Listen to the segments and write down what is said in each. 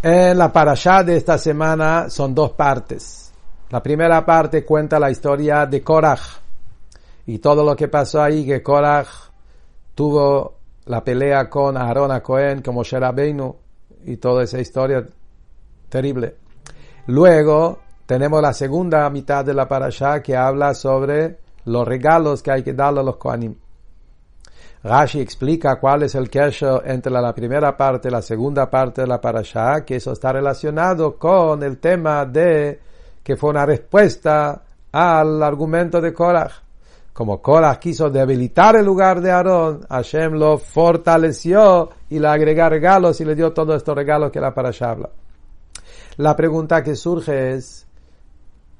En la parashá de esta semana son dos partes. La primera parte cuenta la historia de Korach y todo lo que pasó ahí, que Korach tuvo la pelea con Aaron a Cohen como Sherabeinu y toda esa historia terrible. Luego tenemos la segunda mitad de la parashá que habla sobre los regalos que hay que darle a los Kohanim. Rashi explica cuál es el kesher entre la, primera parte y la segunda parte de la parasha, que eso está relacionado con el tema de que fue una respuesta al argumento de Korach. Como Korach quiso debilitar el lugar de Aarón, Hashem lo fortaleció y le agregó regalos y le dio todos estos regalos que la parasha habla. La pregunta que surge es,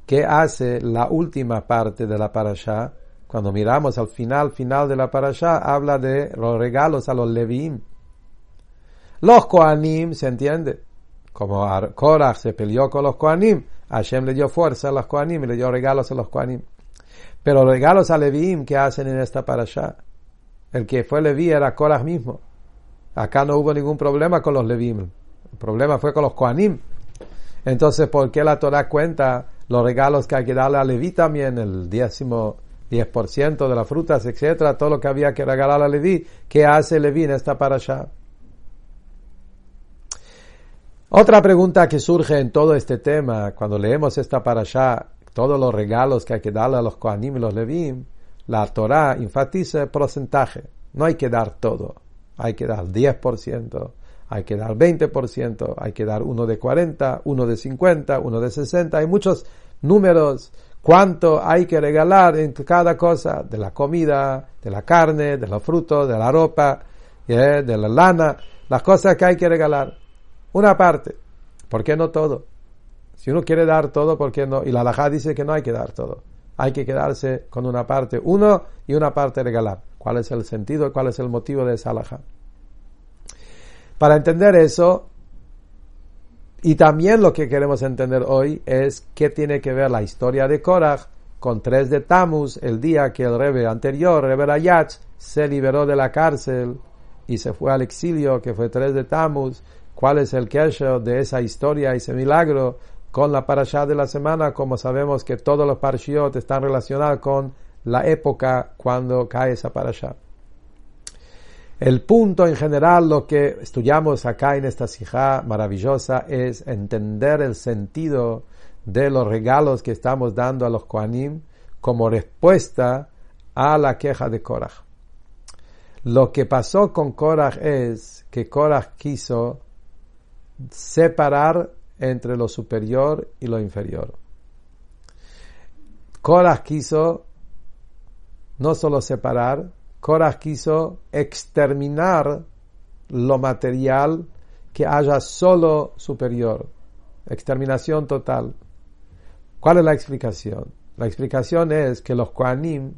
¿qué hace la última parte de la parasha? Cuando miramos al final, final de la parasha, habla de los regalos a los Levim. Los Koanim, se entiende. Como Korach se peleó con los Koanim, Hashem le dio fuerza a los Koanim y le dio regalos a los Koanim. Pero los regalos a Levim que hacen en esta parasha, el que fue Leví era Korach mismo. Acá no hubo ningún problema con los Levim. El problema fue con los Koanim. Entonces, ¿por qué la Torah cuenta los regalos que hay que darle a Leví también, el décimo 10% de las frutas, etcétera, todo lo que había que regalar a Leví, ¿qué hace Leví en esta parasha? Otra pregunta que surge en todo este tema, cuando leemos esta parasha, todos los regalos que hay que darle a los Kohanim y los la Torah enfatiza el porcentaje. No hay que dar todo. Hay que dar 10%, hay que dar 20%, hay que dar uno de 40, uno de 50, uno de 60. Hay muchos números cuánto hay que regalar en cada cosa, de la comida, de la carne, de los frutos, de la ropa, de la lana, las cosas que hay que regalar. Una parte, ¿por qué no todo? Si uno quiere dar todo, ¿por qué no? Y la halajá dice que no hay que dar todo. Hay que quedarse con una parte uno y una parte regalar. ¿Cuál es el sentido? ¿Cuál es el motivo de esa halajá? Para entender eso, y también lo que queremos entender hoy es qué tiene que ver la historia de Korach con 3 de Tammuz, el día que el rebe anterior, Rebe Rayach, se liberó de la cárcel y se fue al exilio, que fue 3 de Tammuz. ¿Cuál es el kesher de esa historia, ese milagro, con la parashá de la semana? Como sabemos que todos los parashiot están relacionados con la época cuando cae esa parashá. El punto en general, lo que estudiamos acá en esta sijá maravillosa es entender el sentido de los regalos que estamos dando a los Koanim como respuesta a la queja de Korach. Lo que pasó con Korach es que Korach quiso separar entre lo superior y lo inferior. Korach quiso no solo separar, Korach quiso exterminar lo material que haya solo superior. Exterminación total. ¿Cuál es la explicación? La explicación es que los Koanim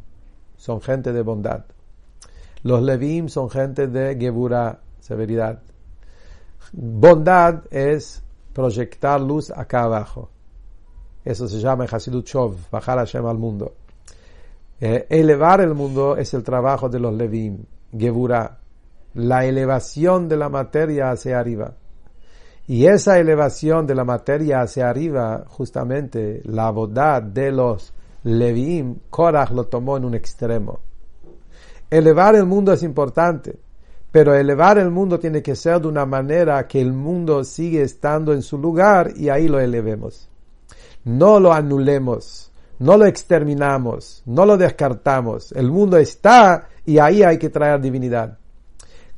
son gente de bondad. Los Levim son gente de Gebura, severidad. Bondad es proyectar luz acá abajo. Eso se llama en Hasidut Shov, bajar Hashem al mundo. Eh, elevar el mundo es el trabajo de los Levim, Gebura, la elevación de la materia hacia arriba. Y esa elevación de la materia hacia arriba, justamente la bondad de los Levim, Korach lo tomó en un extremo. Elevar el mundo es importante, pero elevar el mundo tiene que ser de una manera que el mundo sigue estando en su lugar y ahí lo elevemos. No lo anulemos no lo exterminamos, no lo descartamos. El mundo está y ahí hay que traer divinidad.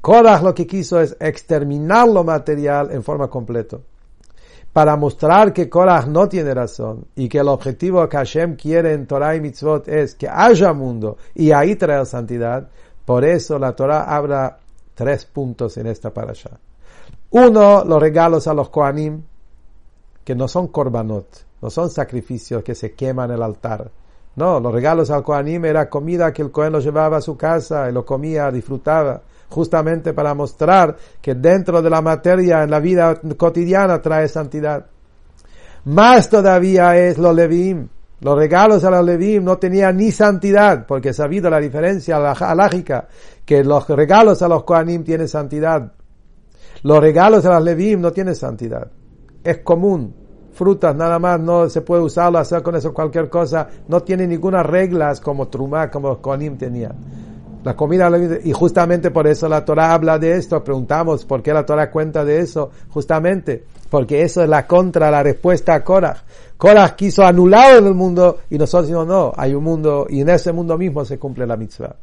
Korach lo que quiso es exterminar lo material en forma completa. Para mostrar que Korach no tiene razón y que el objetivo que Hashem quiere en Torah y Mitzvot es que haya mundo y ahí traer santidad, por eso la Torah habla tres puntos en esta parasha. Uno, los regalos a los Kohanim, que no son korbanot, no son sacrificios que se queman en el altar. No, los regalos al Kohanim era comida que el Kohen lo llevaba a su casa y lo comía, disfrutaba, justamente para mostrar que dentro de la materia, en la vida cotidiana, trae santidad. Más todavía es los Levim. Los regalos a los Levim no tenían ni santidad, porque sabido la diferencia alágica, que los regalos a los Kohanim tienen santidad. Los regalos de las Levim no tienen santidad. Es común. Frutas nada más no se puede usarlo, hacer con eso cualquier cosa. No tiene ninguna reglas como Trumá, como Konim tenían. La comida, y justamente por eso la Torah habla de esto. Preguntamos por qué la Torah cuenta de eso. Justamente porque eso es la contra, la respuesta a Korah. Korah quiso anular en el mundo y nosotros decimos no, hay un mundo y en ese mundo mismo se cumple la mitzvah.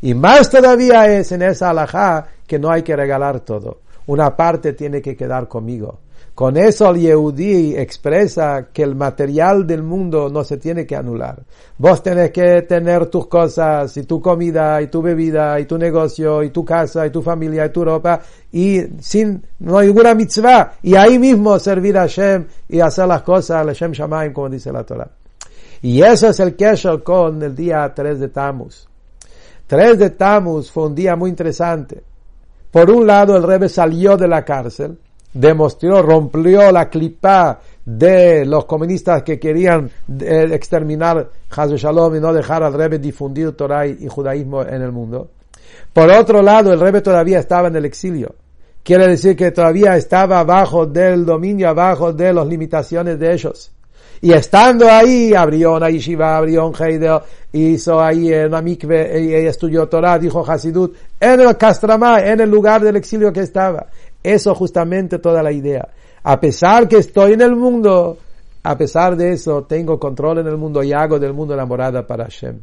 Y más todavía es en esa alajá que no hay que regalar todo. Una parte tiene que quedar conmigo. Con eso el Yehudi expresa que el material del mundo no se tiene que anular. Vos tenés que tener tus cosas, y tu comida, y tu bebida, y tu negocio, y tu casa, y tu familia, y tu ropa, y sin no hay ninguna mitzvah, y ahí mismo servir a Hashem y hacer las cosas, a Hashem Shamaim, como dice la Torah. Y eso es el Kesher con el día 3 de Tammuz. 3 de Tammuz fue un día muy interesante. Por un lado, el Rebbe salió de la cárcel, demostró, rompió la clipa de los comunistas que querían eh, exterminar Hazu Shalom y no dejar al Rebbe difundir Torah y judaísmo en el mundo. Por otro lado, el Rebbe todavía estaba en el exilio. Quiere decir que todavía estaba abajo del dominio, abajo de las limitaciones de ellos. Y estando ahí, abrió una yeshiva, abrió un heidel, hizo ahí una estudió Torah, dijo Hasidut, en el Castramá, en el lugar del exilio que estaba. Eso justamente toda la idea. A pesar que estoy en el mundo, a pesar de eso, tengo control en el mundo y hago del mundo la morada para Hashem.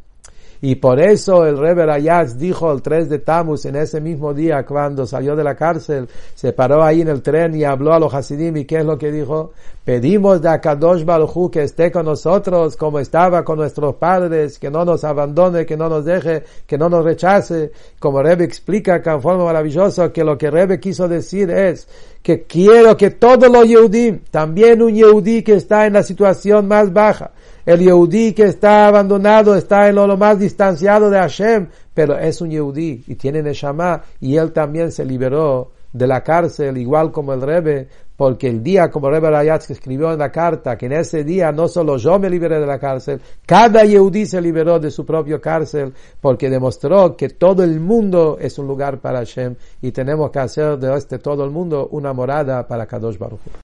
Y por eso el Rebbe Ayaz dijo el 3 de Tammuz, en ese mismo día, cuando salió de la cárcel, se paró ahí en el tren y habló a los Hasidim, ¿y qué es lo que dijo? Pedimos de Akadosh Baruj que esté con nosotros como estaba con nuestros padres, que no nos abandone, que no nos deje, que no nos rechace. Como Rebbe explica con forma maravillosa que lo que Rebbe quiso decir es que quiero que todos los Yehudim, también un Yehudí que está en la situación más baja, el Yehudí que está abandonado está en lo, más distanciado de Hashem, pero es un Yehudí y tiene Neshama y él también se liberó de la cárcel, igual como el Rebbe, porque el día, como Rebbe Rayatz escribió en la carta, que en ese día no solo yo me liberé de la cárcel, cada Yehudí se liberó de su propio cárcel, porque demostró que todo el mundo es un lugar para Hashem y tenemos que hacer de este todo el mundo una morada para Kadosh Baruch.